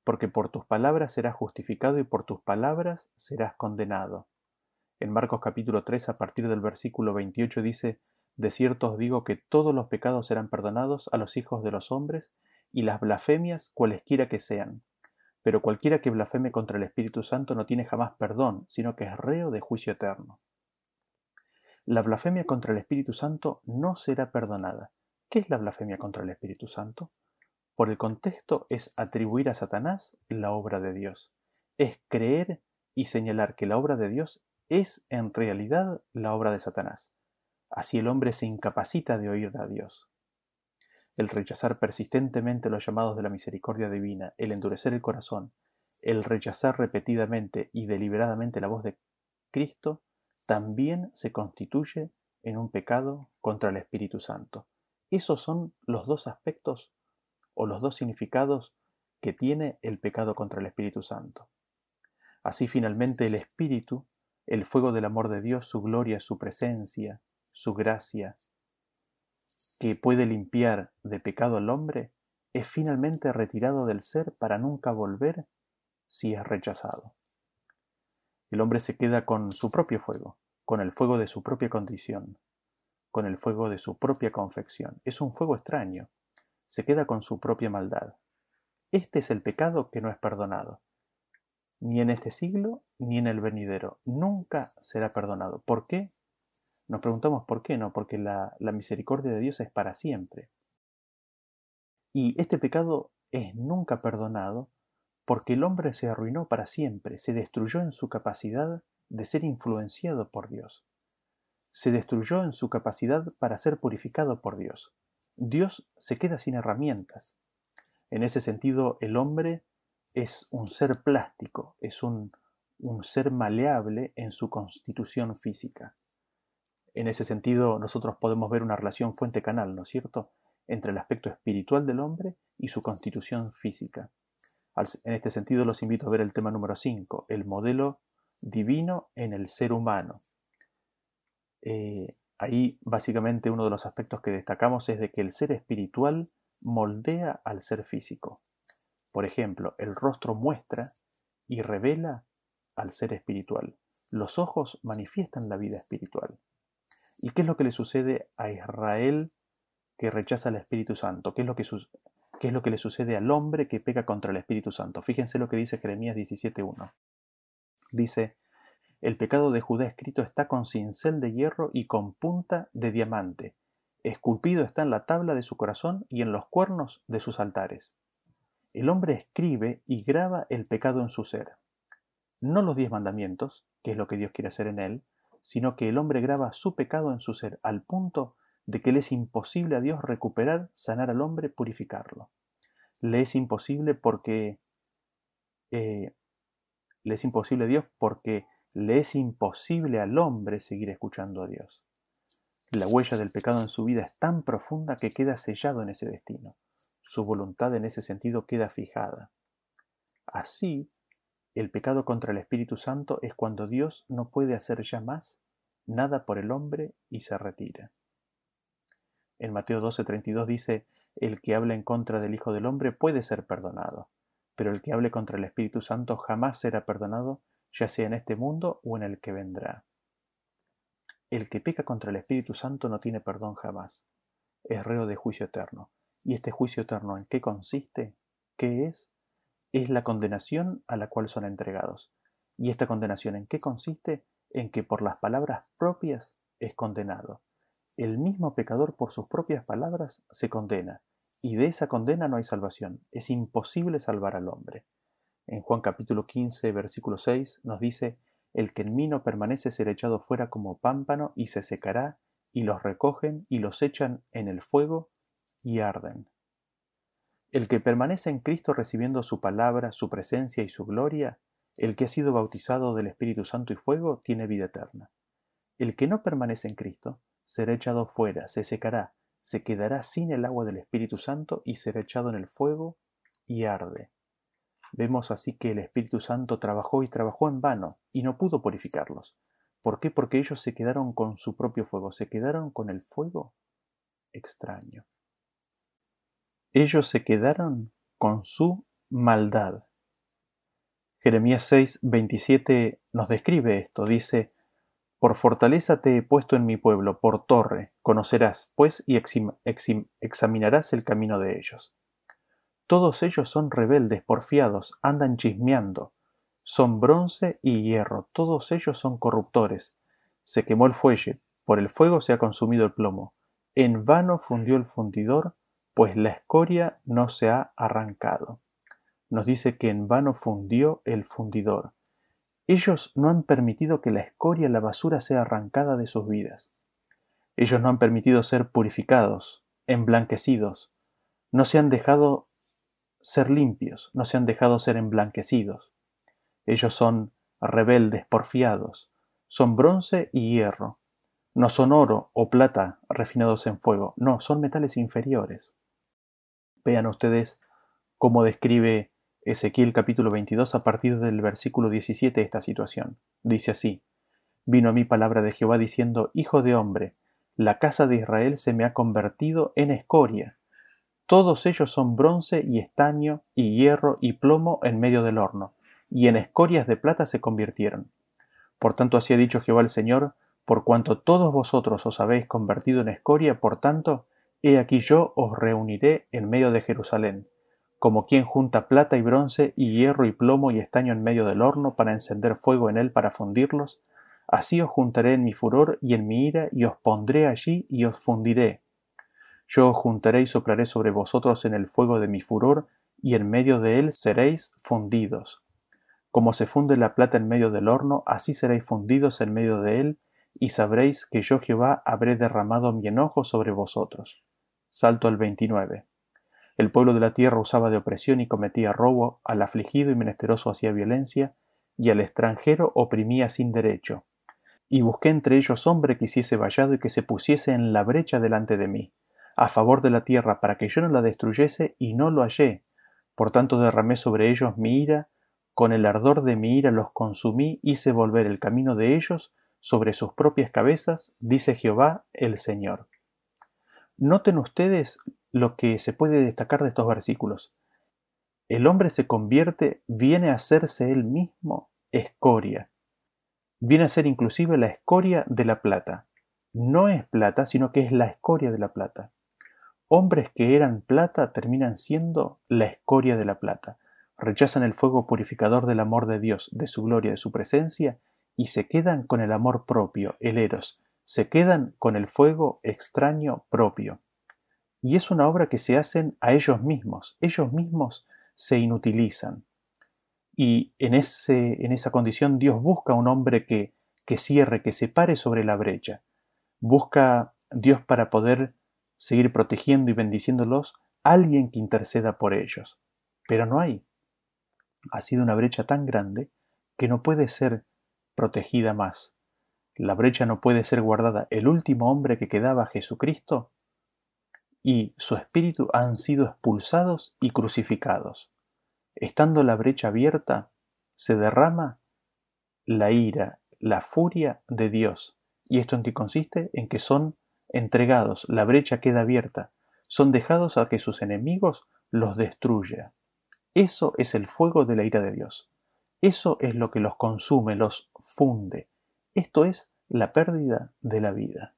Porque por tus palabras serás justificado y por tus palabras serás condenado. En Marcos capítulo 3 a partir del versículo 28 dice, De cierto os digo que todos los pecados serán perdonados a los hijos de los hombres y las blasfemias cualesquiera que sean. Pero cualquiera que blasfeme contra el Espíritu Santo no tiene jamás perdón, sino que es reo de juicio eterno. La blasfemia contra el Espíritu Santo no será perdonada. ¿Qué es la blasfemia contra el Espíritu Santo? Por el contexto es atribuir a Satanás la obra de Dios. Es creer y señalar que la obra de Dios es en realidad la obra de Satanás. Así el hombre se incapacita de oír a Dios. El rechazar persistentemente los llamados de la misericordia divina, el endurecer el corazón, el rechazar repetidamente y deliberadamente la voz de Cristo, también se constituye en un pecado contra el Espíritu Santo. Esos son los dos aspectos o los dos significados que tiene el pecado contra el Espíritu Santo. Así finalmente el Espíritu, el fuego del amor de Dios, su gloria, su presencia, su gracia, que puede limpiar de pecado al hombre, es finalmente retirado del ser para nunca volver si es rechazado. El hombre se queda con su propio fuego, con el fuego de su propia condición, con el fuego de su propia confección. Es un fuego extraño. Se queda con su propia maldad. Este es el pecado que no es perdonado. Ni en este siglo ni en el venidero. Nunca será perdonado. ¿Por qué? Nos preguntamos por qué no, porque la, misericordia de Dios es para siempre. Y este pecado es nunca perdonado porque el hombre se arruinó para siempre, se destruyó en su capacidad de ser influenciado por Dios. Se destruyó en su capacidad para ser purificado por Dios. Dios se queda sin herramientas. En ese sentido, el hombre es un ser plástico, es un, un ser maleable en su constitución física. En ese sentido, nosotros podemos ver una relación fuente-canal, ¿no es cierto?, entre el aspecto espiritual del hombre y su constitución física. En este sentido, los invito a ver el tema número 5, el modelo divino en el ser humano. Eh, ahí, básicamente, uno de los aspectos que destacamos es de que el ser espiritual moldea al ser físico. Por ejemplo, el rostro muestra y revela al ser espiritual. Los ojos manifiestan la vida espiritual. ¿Y qué es lo que le sucede a Israel que rechaza el Espíritu Santo? ¿Qué es lo que, qué es lo que le sucede al hombre que peca contra el Espíritu Santo? Fíjense lo que dice Jeremías 17.1. Dice, el pecado de Judá escrito está con cincel de hierro y con punta de diamante. Esculpido está en la tabla de su corazón y en los cuernos de sus altares. El hombre escribe y graba el pecado en su ser. No los diez mandamientos, que es lo que Dios quiere hacer en él, sino que el hombre graba su pecado en su ser al punto de que le es imposible a Dios recuperar, sanar al hombre, purificarlo. Le es imposible porque eh, le es imposible a Dios porque le es imposible al hombre seguir escuchando a Dios. La huella del pecado en su vida es tan profunda que queda sellado en ese destino. Su voluntad en ese sentido queda fijada. Así, el pecado contra el Espíritu Santo es cuando Dios no puede hacer ya más nada por el hombre y se retira. En Mateo 12:32 dice, el que habla en contra del Hijo del Hombre puede ser perdonado, pero el que hable contra el Espíritu Santo jamás será perdonado, ya sea en este mundo o en el que vendrá. El que peca contra el Espíritu Santo no tiene perdón jamás, es reo de juicio eterno. ¿Y este juicio eterno en qué consiste? ¿Qué es? Es la condenación a la cual son entregados. ¿Y esta condenación en qué consiste? En que por las palabras propias es condenado el mismo pecador por sus propias palabras se condena, y de esa condena no hay salvación. Es imposible salvar al hombre. En Juan capítulo 15, versículo 6 nos dice, El que en mí no permanece será echado fuera como pámpano y se secará, y los recogen y los echan en el fuego y arden. El que permanece en Cristo recibiendo su palabra, su presencia y su gloria, el que ha sido bautizado del Espíritu Santo y fuego, tiene vida eterna. El que no permanece en Cristo, será echado fuera, se secará, se quedará sin el agua del Espíritu Santo y será echado en el fuego y arde. Vemos así que el Espíritu Santo trabajó y trabajó en vano y no pudo purificarlos. ¿Por qué? Porque ellos se quedaron con su propio fuego, se quedaron con el fuego extraño. Ellos se quedaron con su maldad. Jeremías 6, 27 nos describe esto. Dice, por fortaleza te he puesto en mi pueblo, por torre, conocerás, pues, y examinarás el camino de ellos. Todos ellos son rebeldes, porfiados, andan chismeando, son bronce y hierro, todos ellos son corruptores. Se quemó el fuelle, por el fuego se ha consumido el plomo. En vano fundió el fundidor, pues la escoria no se ha arrancado. Nos dice que en vano fundió el fundidor. Ellos no han permitido que la escoria, la basura sea arrancada de sus vidas. Ellos no han permitido ser purificados, emblanquecidos. No se han dejado ser limpios, no se han dejado ser emblanquecidos. Ellos son rebeldes, porfiados, son bronce y hierro. No son oro o plata refinados en fuego, no, son metales inferiores. Vean ustedes cómo describe Ezequiel capítulo 22 a partir del versículo 17 esta situación. Dice así, Vino a mí palabra de Jehová diciendo, Hijo de hombre, la casa de Israel se me ha convertido en escoria. Todos ellos son bronce y estaño y hierro y plomo en medio del horno, y en escorias de plata se convirtieron. Por tanto así ha dicho Jehová el Señor, por cuanto todos vosotros os habéis convertido en escoria, por tanto, he aquí yo os reuniré en medio de Jerusalén como quien junta plata y bronce y hierro y plomo y estaño en medio del horno para encender fuego en él para fundirlos, así os juntaré en mi furor y en mi ira y os pondré allí y os fundiré. Yo os juntaré y soplaré sobre vosotros en el fuego de mi furor y en medio de él seréis fundidos. Como se funde la plata en medio del horno, así seréis fundidos en medio de él, y sabréis que yo Jehová habré derramado mi enojo sobre vosotros. Salto al 29. El pueblo de la tierra usaba de opresión y cometía robo, al afligido y menesteroso hacía violencia, y al extranjero oprimía sin derecho. Y busqué entre ellos hombre que hiciese vallado y que se pusiese en la brecha delante de mí, a favor de la tierra, para que yo no la destruyese, y no lo hallé. Por tanto derramé sobre ellos mi ira, con el ardor de mi ira los consumí, hice volver el camino de ellos sobre sus propias cabezas, dice Jehová el Señor. Noten ustedes lo que se puede destacar de estos versículos. El hombre se convierte, viene a hacerse él mismo escoria. Viene a ser inclusive la escoria de la plata. No es plata, sino que es la escoria de la plata. Hombres que eran plata terminan siendo la escoria de la plata. Rechazan el fuego purificador del amor de Dios, de su gloria, de su presencia, y se quedan con el amor propio, el eros, se quedan con el fuego extraño propio. Y es una obra que se hacen a ellos mismos, ellos mismos se inutilizan. Y en, ese, en esa condición Dios busca un hombre que, que cierre, que se pare sobre la brecha. Busca Dios para poder seguir protegiendo y bendiciéndolos, alguien que interceda por ellos. Pero no hay. Ha sido una brecha tan grande que no puede ser protegida más. La brecha no puede ser guardada. El último hombre que quedaba, Jesucristo, y su espíritu han sido expulsados y crucificados. Estando la brecha abierta, se derrama la ira, la furia de Dios. ¿Y esto en qué consiste? En que son entregados, la brecha queda abierta, son dejados a que sus enemigos los destruya. Eso es el fuego de la ira de Dios. Eso es lo que los consume, los funde. Esto es la pérdida de la vida.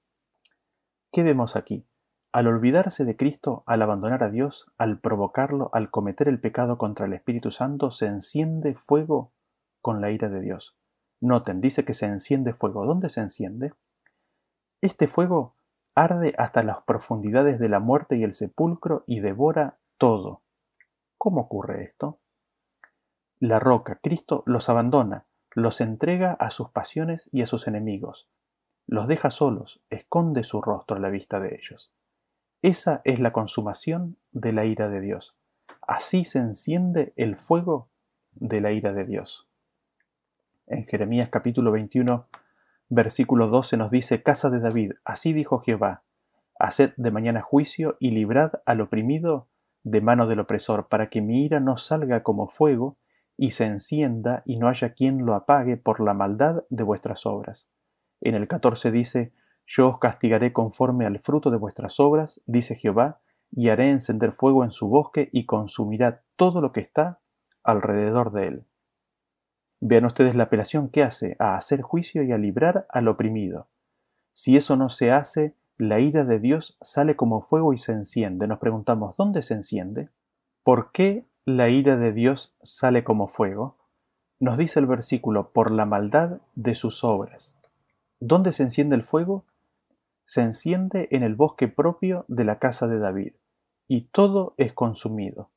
¿Qué vemos aquí? Al olvidarse de Cristo, al abandonar a Dios, al provocarlo, al cometer el pecado contra el Espíritu Santo, se enciende fuego con la ira de Dios. Noten, dice que se enciende fuego. ¿Dónde se enciende? Este fuego arde hasta las profundidades de la muerte y el sepulcro y devora todo. ¿Cómo ocurre esto? La roca, Cristo, los abandona, los entrega a sus pasiones y a sus enemigos, los deja solos, esconde su rostro a la vista de ellos. Esa es la consumación de la ira de Dios. Así se enciende el fuego de la ira de Dios. En Jeremías capítulo 21, versículo 12 nos dice, Casa de David, así dijo Jehová, haced de mañana juicio y librad al oprimido de mano del opresor, para que mi ira no salga como fuego y se encienda y no haya quien lo apague por la maldad de vuestras obras. En el 14 dice, Yo os castigaré conforme al fruto de vuestras obras, dice Jehová, y haré encender fuego en su bosque y consumirá todo lo que está alrededor de él. Vean ustedes la apelación que hace a hacer juicio y a librar al oprimido. Si eso no se hace, la ira de Dios sale como fuego y se enciende. Nos preguntamos, ¿dónde se enciende? ¿Por qué la ira de Dios sale como fuego, nos dice el versículo, por la maldad de sus obras. ¿Dónde se enciende el fuego? Se enciende en el bosque propio de la casa de David, y todo es consumido.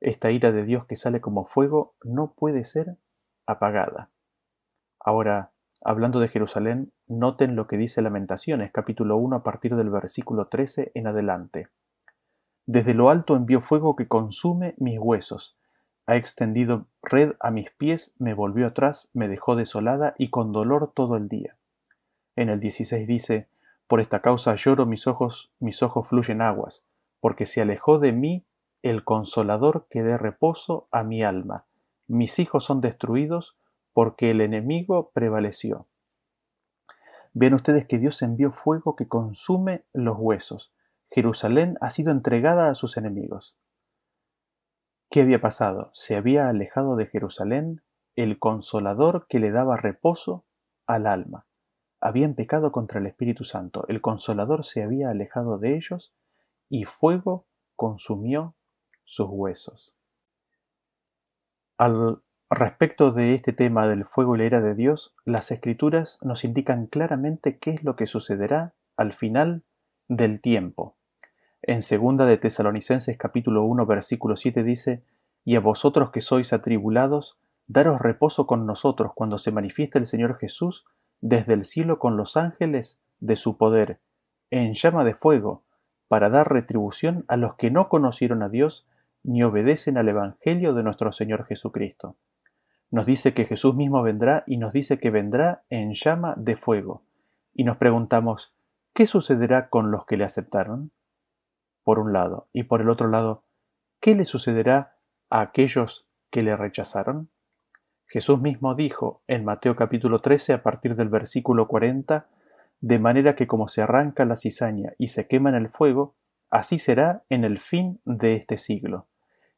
Esta ira de Dios que sale como fuego no puede ser apagada. Ahora, hablando de Jerusalén, noten lo que dice Lamentaciones, capítulo 1, a partir del versículo 13 en adelante. Desde lo alto envió fuego que consume mis huesos. Ha extendido red a mis pies, me volvió atrás, me dejó desolada y con dolor todo el día. En el 16 dice, Por esta causa lloro mis ojos, mis ojos fluyen aguas, porque se alejó de mí el consolador que dé reposo a mi alma. Mis hijos son destruidos porque el enemigo prevaleció. Ven ustedes que Dios envió fuego que consume los huesos. Jerusalén ha sido entregada a sus enemigos. ¿Qué había pasado? Se había alejado de Jerusalén el consolador que le daba reposo al alma. Habían pecado contra el Espíritu Santo. El consolador se había alejado de ellos y fuego consumió sus huesos. Al respecto de este tema del fuego y la ira de Dios, las escrituras nos indican claramente qué es lo que sucederá al final del tiempo. En segunda de Tesalonicenses capítulo 1 versículo 7 dice, Y a vosotros que sois atribulados, daros reposo con nosotros cuando se manifieste el Señor Jesús desde el cielo con los ángeles de su poder, en llama de fuego, para dar retribución a los que no conocieron a Dios ni obedecen al Evangelio de nuestro Señor Jesucristo. Nos dice que Jesús mismo vendrá y nos dice que vendrá en llama de fuego. Y nos preguntamos, ¿qué sucederá con los que le aceptaron? Por un lado. Y por el otro lado, ¿qué le sucederá a aquellos que le rechazaron? Jesús mismo dijo en Mateo capítulo 13 a partir del versículo 40, de manera que como se arranca la cizaña y se quema en el fuego, así será en el fin de este siglo.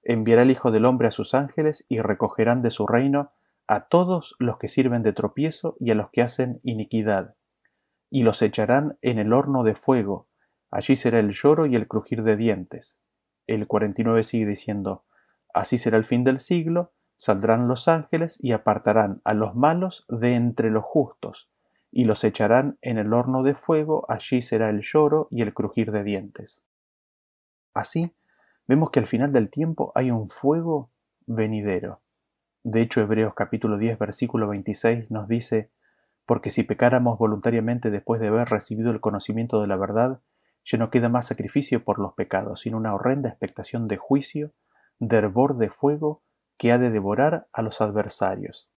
Enviará el Hijo del Hombre a sus ángeles y recogerán de su reino a todos los que sirven de tropiezo y a los que hacen iniquidad, y los echarán en el horno de fuego, allí será el lloro y el crujir de dientes. El 49 sigue diciendo, Así será el fin del siglo, Saldrán los ángeles y apartarán a los malos de entre los justos, y los echarán en el horno de fuego, allí será el lloro y el crujir de dientes. Así, vemos que al final del tiempo hay un fuego venidero. De hecho, Hebreos capítulo 10, versículo 26 nos dice, porque si pecáramos voluntariamente después de haber recibido el conocimiento de la verdad, ya no queda más sacrificio por los pecados, sino una horrenda expectación de juicio, de hervor de fuego que ha de devorar a los adversarios.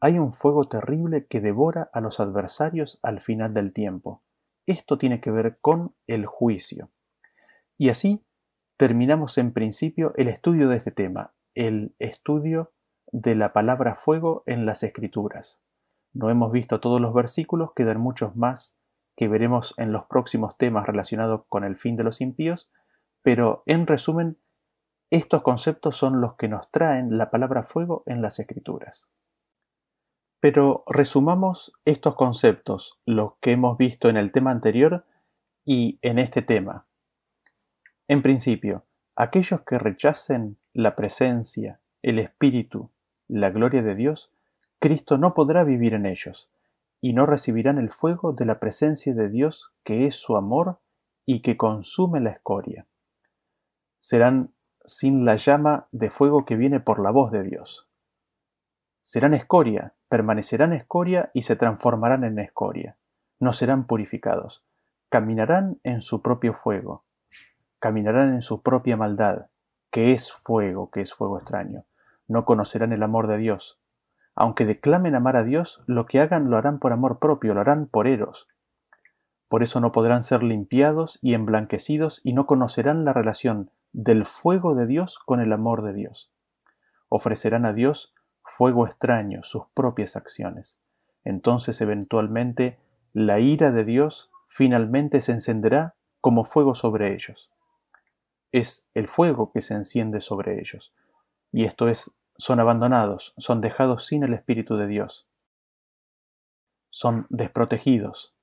Hay un fuego terrible que devora a los adversarios al final del tiempo. Esto tiene que ver con el juicio. Y así terminamos en principio el estudio de este tema, el estudio de la palabra fuego en las escrituras. No hemos visto todos los versículos, quedan muchos más que veremos en los próximos temas relacionados con el fin de los impíos, pero en resumen estos conceptos son los que nos traen la palabra fuego en las escrituras. Pero resumamos estos conceptos, los que hemos visto en el tema anterior y en este tema. En principio, aquellos que rechacen la presencia, el espíritu, la gloria de Dios, Cristo no podrá vivir en ellos, y no recibirán el fuego de la presencia de Dios que es su amor y que consume la escoria. Serán sin la llama de fuego que viene por la voz de Dios. Serán escoria, permanecerán escoria y se transformarán en escoria. No serán purificados. Caminarán en su propio fuego. Caminarán en su propia maldad, que es fuego, que es fuego extraño. No conocerán el amor de Dios. Aunque declamen amar a Dios, lo que hagan lo harán por amor propio, lo harán por eros. Por eso no podrán ser limpiados y emblanquecidos y no conocerán la relación del fuego de Dios con el amor de Dios. Ofrecerán a Dios fuego extraño, sus propias acciones. Entonces eventualmente la ira de Dios finalmente se encenderá como fuego sobre ellos. Es el fuego que se enciende sobre ellos. Y esto es, son abandonados, son dejados sin el Espíritu de Dios. Son desprotegidos.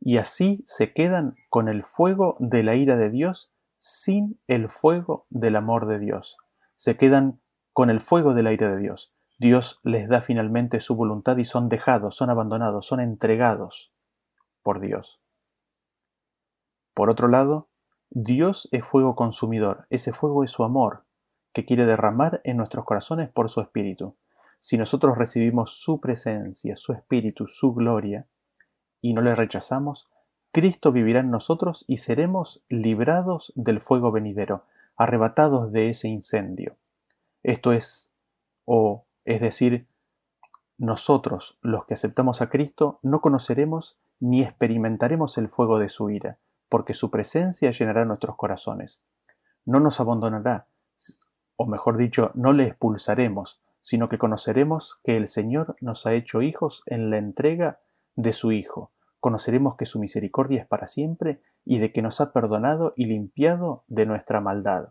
Y así se quedan con el fuego de la ira de Dios sin el fuego del amor de Dios. Se quedan con el fuego del aire de Dios. Dios les da finalmente su voluntad y son dejados, son abandonados, son entregados por Dios. Por otro lado, Dios es fuego consumidor. Ese fuego es su amor, que quiere derramar en nuestros corazones por su Espíritu. Si nosotros recibimos su presencia, su Espíritu, su gloria, y no le rechazamos, Cristo vivirá en nosotros y seremos librados del fuego venidero, arrebatados de ese incendio. Esto es, o es decir, nosotros, los que aceptamos a Cristo, no conoceremos ni experimentaremos el fuego de su ira, porque su presencia llenará nuestros corazones. No nos abandonará, o mejor dicho, no le expulsaremos, sino que conoceremos que el Señor nos ha hecho hijos en la entrega de su Hijo, conoceremos que su misericordia es para siempre y de que nos ha perdonado y limpiado de nuestra maldad.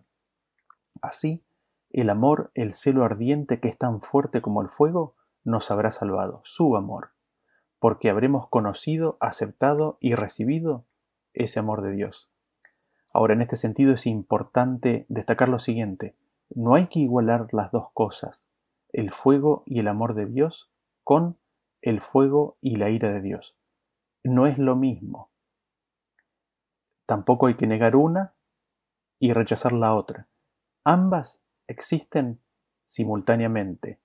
Así, el amor, el celo ardiente que es tan fuerte como el fuego, nos habrá salvado, su amor, porque habremos conocido, aceptado y recibido ese amor de Dios. Ahora, en este sentido es importante destacar lo siguiente, no hay que igualar las dos cosas, el fuego y el amor de Dios, con el fuego y la ira de Dios no es lo mismo. Tampoco hay que negar una y rechazar la otra. Ambas existen simultáneamente.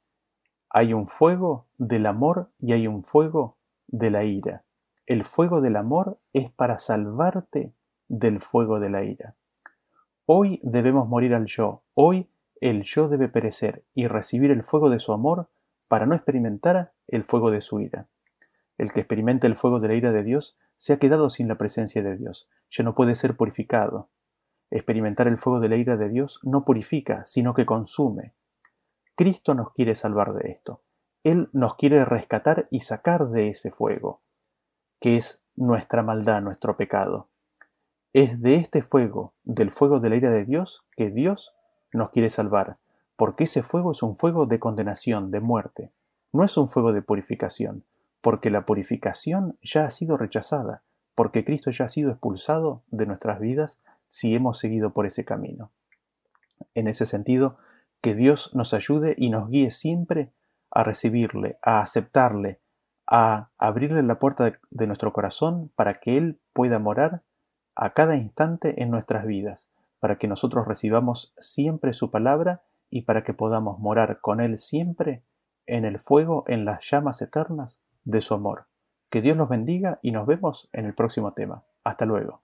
Hay un fuego del amor y hay un fuego de la ira. El fuego del amor es para salvarte del fuego de la ira. Hoy debemos morir al yo. Hoy el yo debe perecer y recibir el fuego de su amor para no experimentar el fuego de su ira. El que experimenta el fuego de la ira de Dios se ha quedado sin la presencia de Dios, ya no puede ser purificado. Experimentar el fuego de la ira de Dios no purifica, sino que consume. Cristo nos quiere salvar de esto. Él nos quiere rescatar y sacar de ese fuego, que es nuestra maldad, nuestro pecado. Es de este fuego, del fuego de la ira de Dios, que Dios nos quiere salvar, porque ese fuego es un fuego de condenación, de muerte, no es un fuego de purificación, porque la purificación ya ha sido rechazada, porque Cristo ya ha sido expulsado de nuestras vidas si hemos seguido por ese camino. En ese sentido, que Dios nos ayude y nos guíe siempre a recibirle, a aceptarle, a abrirle la puerta de, nuestro corazón para que Él pueda morar a cada instante en nuestras vidas, para que nosotros recibamos siempre su palabra y para que podamos morar con Él siempre en el fuego, en las llamas eternas de su amor. Que Dios nos bendiga y nos vemos en el próximo tema. Hasta luego.